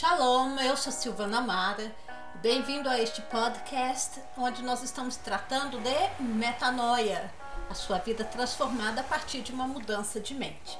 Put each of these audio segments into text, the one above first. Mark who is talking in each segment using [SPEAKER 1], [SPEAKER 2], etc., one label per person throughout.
[SPEAKER 1] Shalom, eu sou Silvana Mara. Bem-vindo a este podcast onde nós estamos tratando de metanoia, a sua vida transformada a partir de uma mudança de mente.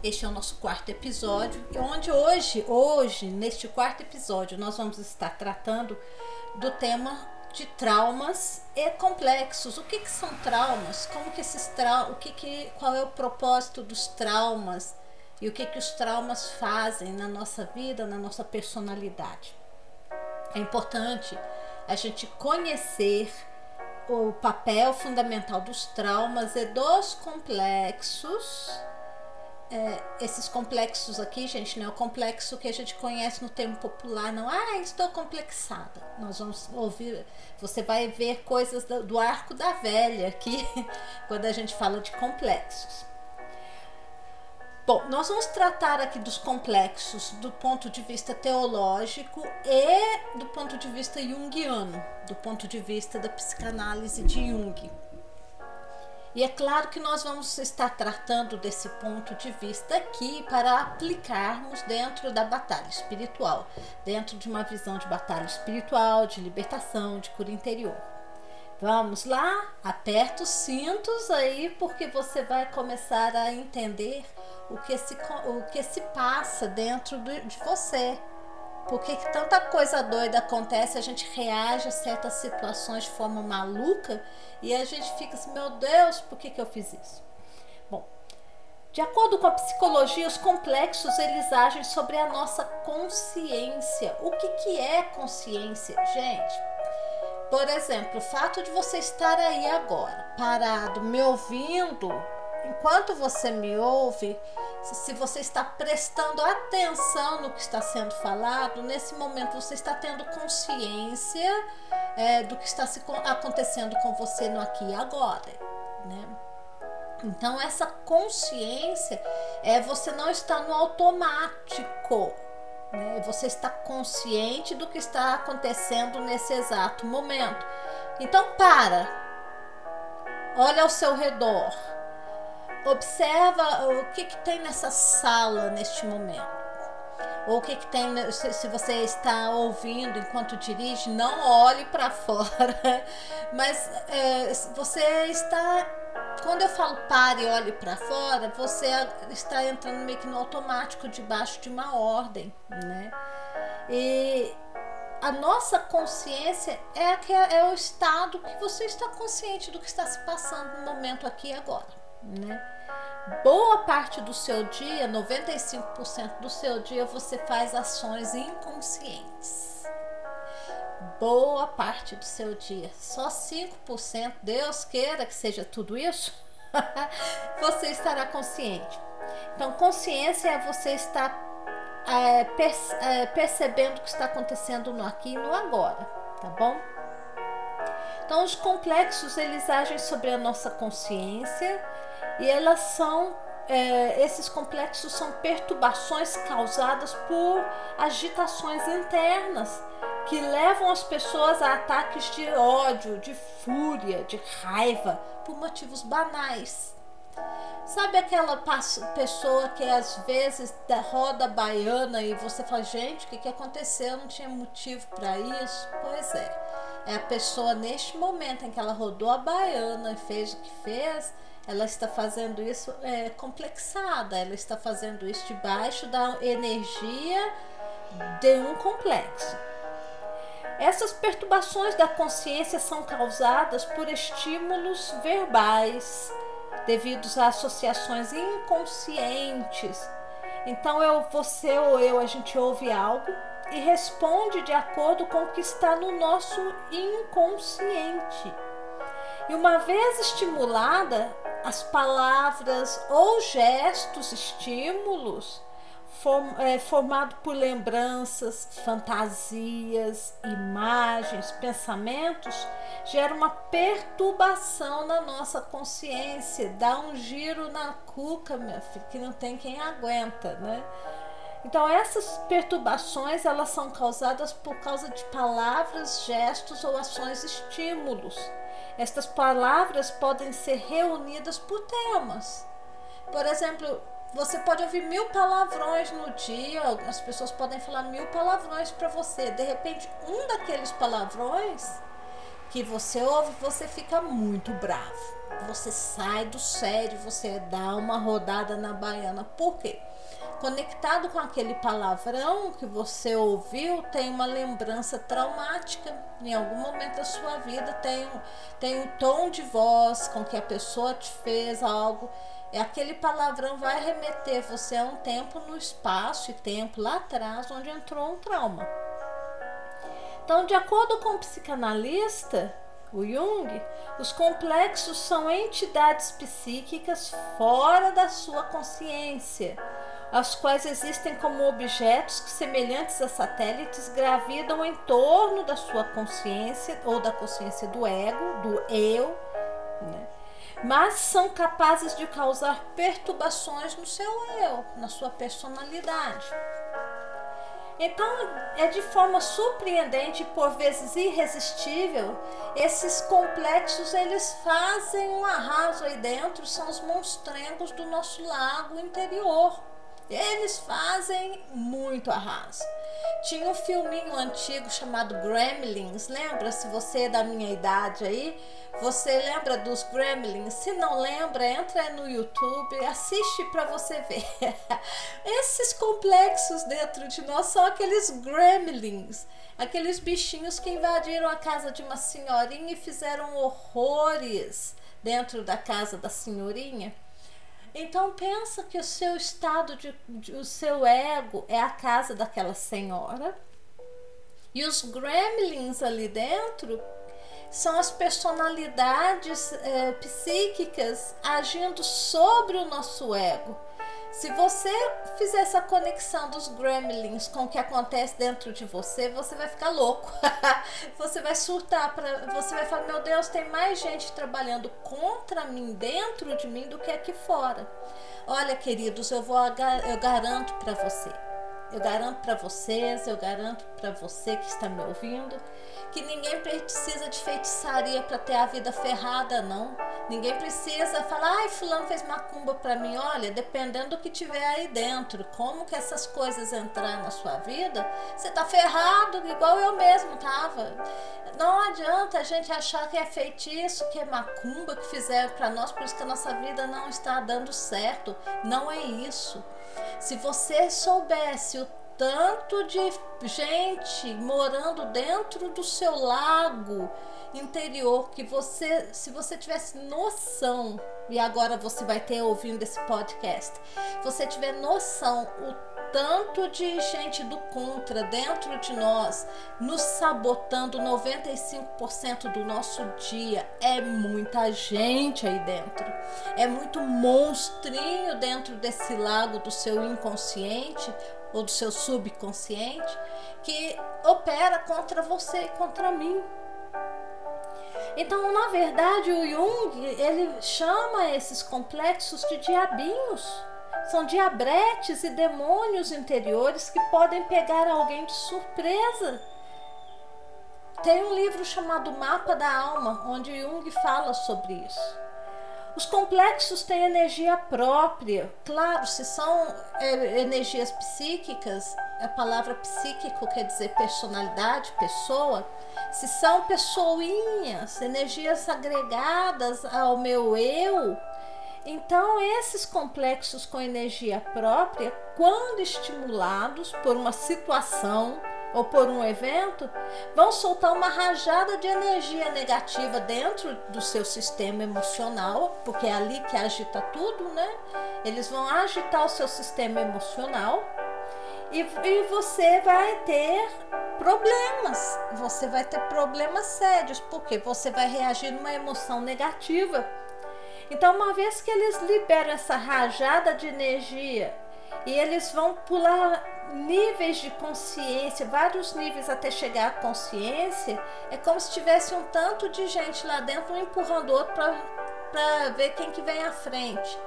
[SPEAKER 1] Este é o nosso quarto episódio, onde hoje, hoje, neste quarto episódio, nós vamos estar tratando do tema de traumas e complexos. O que, que são traumas? Como que esses traumas, o que, que qual é o propósito dos traumas? E o que, que os traumas fazem na nossa vida, na nossa personalidade. É importante a gente conhecer o papel fundamental dos traumas e dos complexos. É, esses complexos aqui, gente, não é o complexo que a gente conhece no termo popular, não. Ah, estou complexada. Nós vamos ouvir, você vai ver coisas do, do arco da velha aqui, quando a gente fala de complexos. Bom, nós vamos tratar aqui dos complexos do ponto de vista teológico e do ponto de vista junguiano, do ponto de vista da psicanálise de Jung. E é claro que nós vamos estar tratando desse ponto de vista aqui para aplicarmos dentro da batalha espiritual, dentro de uma visão de batalha espiritual, de libertação, de cura interior. Vamos lá, aperta os cintos aí, porque você vai começar a entender o que se, o que se passa dentro de você. Porque que tanta coisa doida acontece, a gente reage a certas situações de forma maluca e a gente fica assim, meu Deus, por que, que eu fiz isso? Bom, de acordo com a psicologia, os complexos eles agem sobre a nossa consciência. O que, que é consciência? Gente, por exemplo, o fato de você estar aí agora, parado, me ouvindo, enquanto você me ouve, se você está prestando atenção no que está sendo falado, nesse momento você está tendo consciência é, do que está se, acontecendo com você no aqui e agora, né? Então essa consciência é você não estar no automático, né? Você está consciente do que está acontecendo nesse exato momento. Então para, olha ao seu redor, observa o que, que tem nessa sala neste momento. Ou o que, que tem, se você está ouvindo enquanto dirige, não olhe para fora, mas é, você está quando eu falo pare e olhe para fora, você está entrando meio que no automático debaixo de uma ordem, né? E a nossa consciência é, que é o estado que você está consciente do que está se passando no momento aqui e agora, né? Boa parte do seu dia, 95% do seu dia, você faz ações inconscientes boa parte do seu dia. Só 5%, Deus queira que seja tudo isso, você estará consciente. Então, consciência é você estar é, perce é, percebendo o que está acontecendo no aqui e no agora, tá bom? Então, os complexos eles agem sobre a nossa consciência e elas são é, esses complexos são perturbações causadas por agitações internas que levam as pessoas a ataques de ódio, de fúria, de raiva, por motivos banais. Sabe aquela pessoa que às vezes roda baiana e você fala, gente, o que, que aconteceu? Não tinha motivo para isso? Pois é. É a pessoa neste momento em que ela rodou a baiana e fez o que fez, ela está fazendo isso é, complexada, ela está fazendo isso debaixo da energia de um complexo. Essas perturbações da consciência são causadas por estímulos verbais, devidos a associações inconscientes. Então eu, você ou eu, a gente ouve algo e responde de acordo com o que está no nosso inconsciente. E uma vez estimulada, as palavras ou gestos, estímulos, form, é, formado por lembranças, fantasias, imagens, pensamentos, gera uma perturbação na nossa consciência, dá um giro na cuca, minha filha, que não tem quem aguenta, né? Então essas perturbações elas são causadas por causa de palavras, gestos ou ações estímulos. Estas palavras podem ser reunidas por temas. Por exemplo, você pode ouvir mil palavrões no dia, as pessoas podem falar mil palavrões para você. De repente, um daqueles palavrões que você ouve, você fica muito bravo. Você sai do sério, você dá uma rodada na baiana. Por quê? Conectado com aquele palavrão que você ouviu, tem uma lembrança traumática. Em algum momento da sua vida tem, tem um tom de voz com que a pessoa te fez algo é aquele palavrão vai remeter você a um tempo no espaço e tempo lá atrás onde entrou um trauma. Então, de acordo com o psicanalista, o Jung, os complexos são entidades psíquicas fora da sua consciência, as quais existem como objetos que, semelhantes a satélites, gravidam em torno da sua consciência ou da consciência do ego, do eu, né? mas são capazes de causar perturbações no seu eu, na sua personalidade. Então, é de forma surpreendente por vezes irresistível, esses complexos eles fazem um arraso aí dentro, são os monstrengos do nosso lago interior. Eles fazem muito arraso. Tinha um filminho antigo chamado Gremlins, lembra? Se você é da minha idade aí, você lembra dos Gremlins? Se não lembra, entra no YouTube, assiste para você ver. Esses complexos dentro de nós são aqueles Gremlins, aqueles bichinhos que invadiram a casa de uma senhorinha e fizeram horrores dentro da casa da senhorinha. Então pensa que o seu estado de, de, o seu ego é a casa daquela senhora e os gremlins ali dentro são as personalidades é, psíquicas agindo sobre o nosso ego. Se você fizer essa conexão dos gremlins com o que acontece dentro de você, você vai ficar louco. você vai surtar, pra, você vai falar: meu Deus, tem mais gente trabalhando contra mim dentro de mim do que aqui fora. Olha, queridos, eu vou eu garanto para você. Eu garanto para vocês, eu garanto para você que está me ouvindo, que ninguém precisa de feitiçaria para ter a vida ferrada, não. Ninguém precisa falar, ai, fulano fez macumba para mim. Olha, dependendo do que tiver aí dentro, como que essas coisas entrar na sua vida, você tá ferrado, igual eu mesmo tava. Não adianta a gente achar que é feitiço, que é macumba que fizeram para nós, por isso que a nossa vida não está dando certo. Não é isso. Se você soubesse o tanto de gente morando dentro do seu lago interior que você, se você tivesse noção, e agora você vai ter ouvindo esse podcast, você tiver noção o tanto de gente do contra dentro de nós, nos sabotando 95% do nosso dia. É muita gente aí dentro. É muito monstrinho dentro desse lago do seu inconsciente ou do seu subconsciente que opera contra você e contra mim. Então, na verdade, o Jung ele chama esses complexos de diabinhos. São diabretes e demônios interiores que podem pegar alguém de surpresa. Tem um livro chamado Mapa da Alma, onde Jung fala sobre isso. Os complexos têm energia própria. Claro, se são é, energias psíquicas, a palavra psíquico quer dizer personalidade, pessoa. Se são pessoinhas, energias agregadas ao meu eu, então esses complexos com energia própria, quando estimulados por uma situação, ou por um evento, vão soltar uma rajada de energia negativa dentro do seu sistema emocional, porque é ali que agita tudo, né? Eles vão agitar o seu sistema emocional e, e você vai ter problemas. Você vai ter problemas sérios, porque você vai reagir numa emoção negativa. Então, uma vez que eles liberam essa rajada de energia e eles vão pular níveis de consciência, vários níveis até chegar à consciência, é como se tivesse um tanto de gente lá dentro um empurrando o outro para ver quem que vem à frente.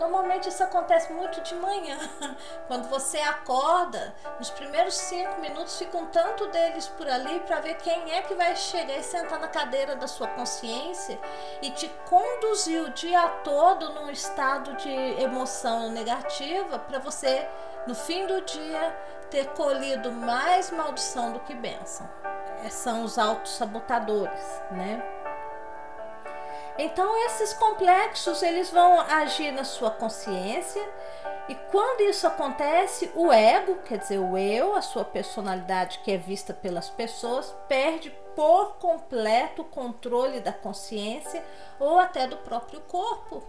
[SPEAKER 1] Normalmente isso acontece muito de manhã. Quando você acorda, nos primeiros cinco minutos ficam tanto deles por ali para ver quem é que vai chegar e sentar na cadeira da sua consciência e te conduzir o dia todo num estado de emoção negativa para você, no fim do dia, ter colhido mais maldição do que bênção. É, são os autossabotadores, né? Então esses complexos eles vão agir na sua consciência e quando isso acontece, o ego, quer dizer, o eu, a sua personalidade que é vista pelas pessoas, perde por completo o controle da consciência ou até do próprio corpo.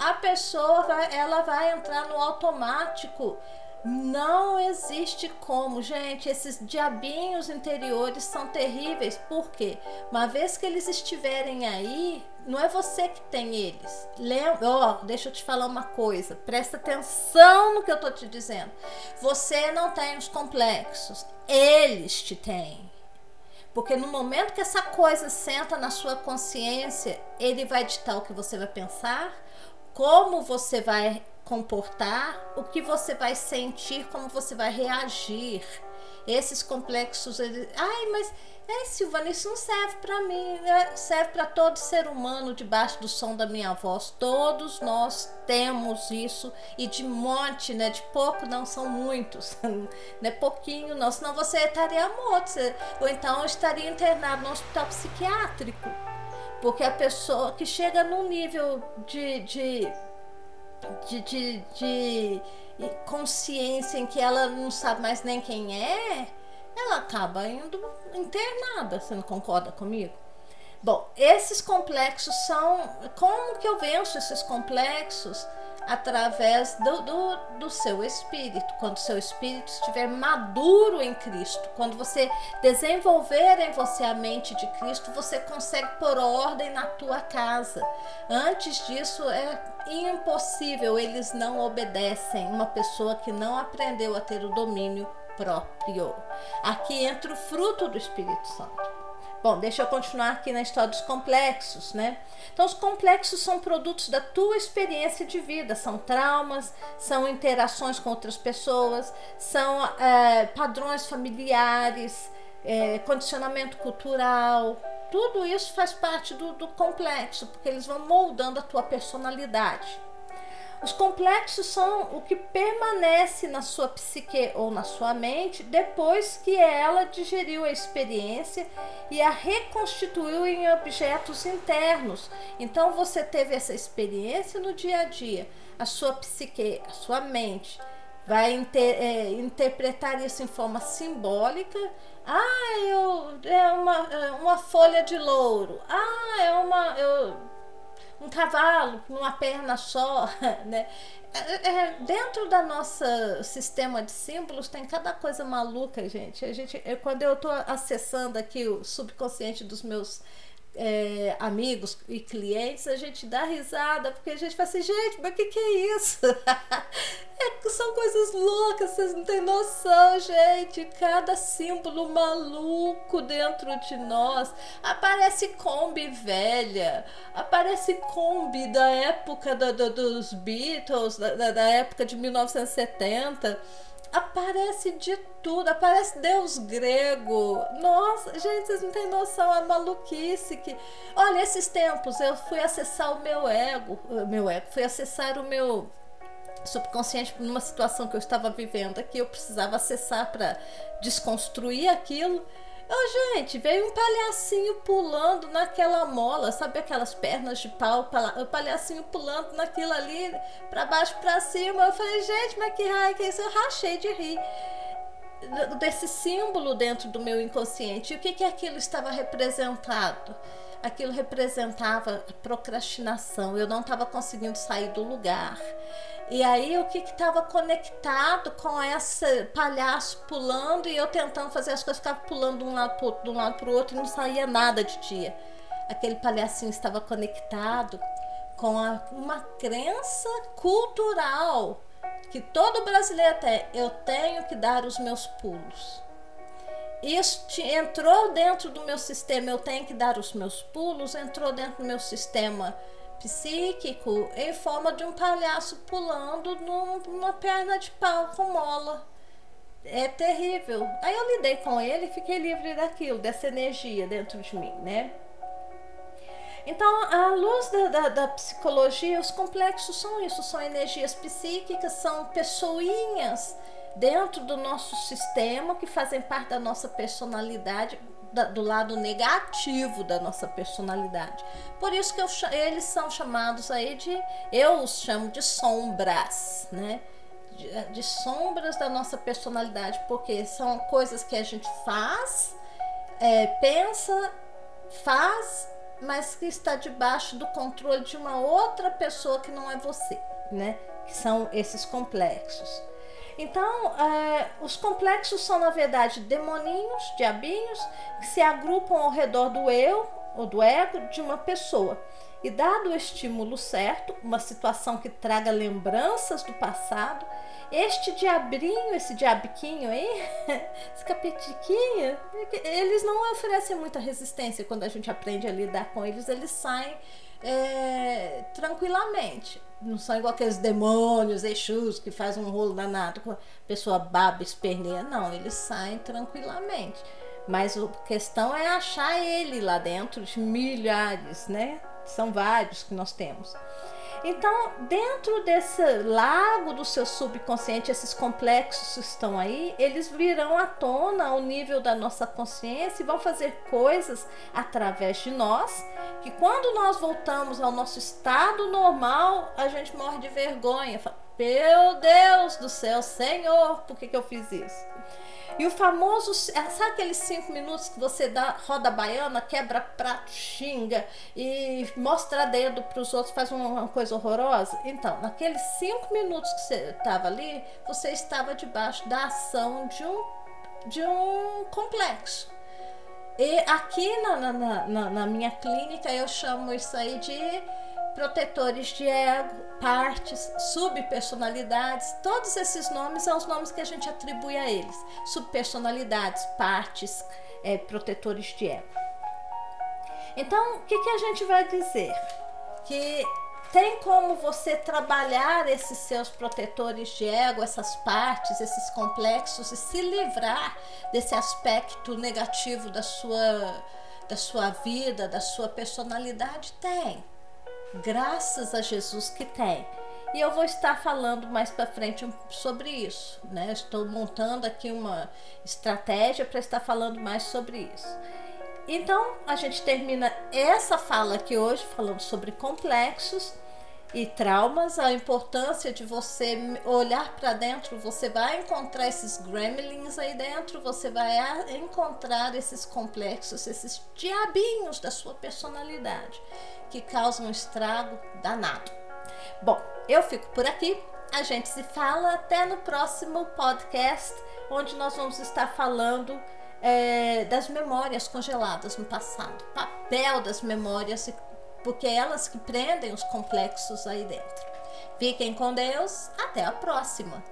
[SPEAKER 1] A pessoa vai, ela vai entrar no automático não existe como, gente. Esses diabinhos interiores são terríveis. Por quê? Uma vez que eles estiverem aí, não é você que tem eles. Lembra, oh, deixa eu te falar uma coisa. Presta atenção no que eu tô te dizendo. Você não tem os complexos, eles te têm. Porque no momento que essa coisa senta na sua consciência, ele vai ditar o que você vai pensar, como você vai comportar, o que você vai sentir, como você vai reagir. Esses complexos, eles, ai, mas é, Silvana, isso não serve para mim, né? serve para todo ser humano debaixo do som da minha voz. Todos nós temos isso e de monte, né? De pouco não são muitos, não é pouquinho não, senão você estaria morto, ou então estaria internado no hospital psiquiátrico. Porque a pessoa que chega num nível de, de de, de, de consciência em que ela não sabe mais nem quem é, ela acaba indo internada. Você não concorda comigo? Bom, esses complexos são. Como que eu venço esses complexos? Através do, do, do, seu espírito, quando seu espírito estiver maduro em Cristo, quando você desenvolver em você a mente de Cristo, você consegue pôr ordem na tua casa. Antes disso é impossível, eles não obedecem. Uma pessoa que não aprendeu a ter o domínio próprio. Aqui entra o fruto do Espírito Santo. Bom, deixa eu continuar aqui na história dos complexos, né? Então, os complexos são produtos da tua experiência de vida, são traumas, são interações com outras pessoas, são é, padrões familiares, é, condicionamento cultural. Tudo isso faz parte do, do complexo, porque eles vão moldando a tua personalidade. Os complexos são o que permanece na sua psique ou na sua mente depois que ela digeriu a experiência e a reconstituiu em objetos internos. Então você teve essa experiência no dia a dia, a sua psique, a sua mente vai inter, é, interpretar isso em forma simbólica. Ah, eu, é uma, é uma folha de louro. Ah, é uma. Eu, um cavalo numa perna só, né? É, é, dentro da nossa sistema de símbolos tem cada coisa maluca, gente. A gente, eu, quando eu estou acessando aqui o subconsciente dos meus é, amigos e clientes, a gente dá risada, porque a gente fala assim, gente, mas o que, que é isso? é, são coisas loucas, vocês não têm noção, gente. Cada símbolo maluco dentro de nós. Aparece Kombi velha, aparece Kombi da época da, da, dos Beatles, da, da época de 1970 aparece de tudo, aparece Deus grego. Nossa, gente, vocês não têm noção, a maluquice que. Olha, esses tempos eu fui acessar o meu ego, meu ego, fui acessar o meu subconsciente numa situação que eu estava vivendo aqui, eu precisava acessar para desconstruir aquilo. Oh, gente, veio um palhacinho pulando naquela mola, sabe aquelas pernas de pau, o palhacinho pulando naquilo ali, para baixo, para cima. Eu falei, gente, mas que raio que é isso? Eu rachei de rir desse símbolo dentro do meu inconsciente. E o que, que aquilo estava representado? Aquilo representava procrastinação. Eu não estava conseguindo sair do lugar. E aí o que estava conectado com esse palhaço pulando e eu tentando fazer as coisas, ficava pulando de um lado para um lado para o outro e não saía nada de dia. Aquele palhacinho estava conectado com a, uma crença cultural que todo brasileiro tem. Eu tenho que dar os meus pulos. Isso entrou dentro do meu sistema, eu tenho que dar os meus pulos, entrou dentro do meu sistema psíquico em forma de um palhaço pulando numa perna de pau com mola. É terrível. Aí eu lidei com ele e fiquei livre daquilo, dessa energia dentro de mim, né? Então, à luz da, da, da, psicologia, os complexos são isso, são energias psíquicas, são pessoinhas dentro do nosso sistema que fazem parte da nossa personalidade, do lado negativo da nossa personalidade. Por isso que eu, eles são chamados aí de, eu os chamo de sombras, né? De, de sombras da nossa personalidade, porque são coisas que a gente faz, é, pensa, faz mas que está debaixo do controle de uma outra pessoa que não é você, né? Que são esses complexos. Então, é, os complexos são, na verdade, demoninhos, diabinhos, que se agrupam ao redor do eu ou do ego de uma pessoa. E dado o estímulo certo, uma situação que traga lembranças do passado, este diabrinho, esse diabiquinho aí, esse capetiquinho, eles não oferecem muita resistência quando a gente aprende a lidar com eles, eles saem é, tranquilamente. Não são igual aqueles demônios, Exus, que faz um rolo danado com a pessoa baba, esperneia. Não, eles saem tranquilamente. Mas a questão é achar ele lá dentro de milhares, né? São vários que nós temos. Então, dentro desse lago do seu subconsciente, esses complexos que estão aí, eles virão à tona ao nível da nossa consciência e vão fazer coisas através de nós, que quando nós voltamos ao nosso estado normal, a gente morre de vergonha. Fala, meu Deus do céu, Senhor, por que, que eu fiz isso? E o famoso, sabe aqueles cinco minutos que você dá roda baiana, quebra prato, xinga e mostra dedo para os outros, faz uma coisa horrorosa? Então, naqueles cinco minutos que você estava ali, você estava debaixo da ação de um, de um complexo. E aqui na, na, na, na minha clínica eu chamo isso aí de protetores de ego, partes, subpersonalidades, todos esses nomes são os nomes que a gente atribui a eles. Subpersonalidades, partes, é, protetores de ego. Então, o que, que a gente vai dizer? Que tem como você trabalhar esses seus protetores de ego, essas partes, esses complexos e se livrar desse aspecto negativo da sua, da sua vida, da sua personalidade? Tem graças a Jesus que tem. E eu vou estar falando mais para frente sobre isso, né? Estou montando aqui uma estratégia para estar falando mais sobre isso. Então, a gente termina essa fala aqui hoje falando sobre complexos e traumas, a importância de você olhar para dentro, você vai encontrar esses gremlins aí dentro, você vai encontrar esses complexos, esses diabinhos da sua personalidade que causam um estrago danado. Bom, eu fico por aqui. A gente se fala até no próximo podcast, onde nós vamos estar falando é, das memórias congeladas no passado, papel das memórias, porque é elas que prendem os complexos aí dentro. Fiquem com Deus, até a próxima!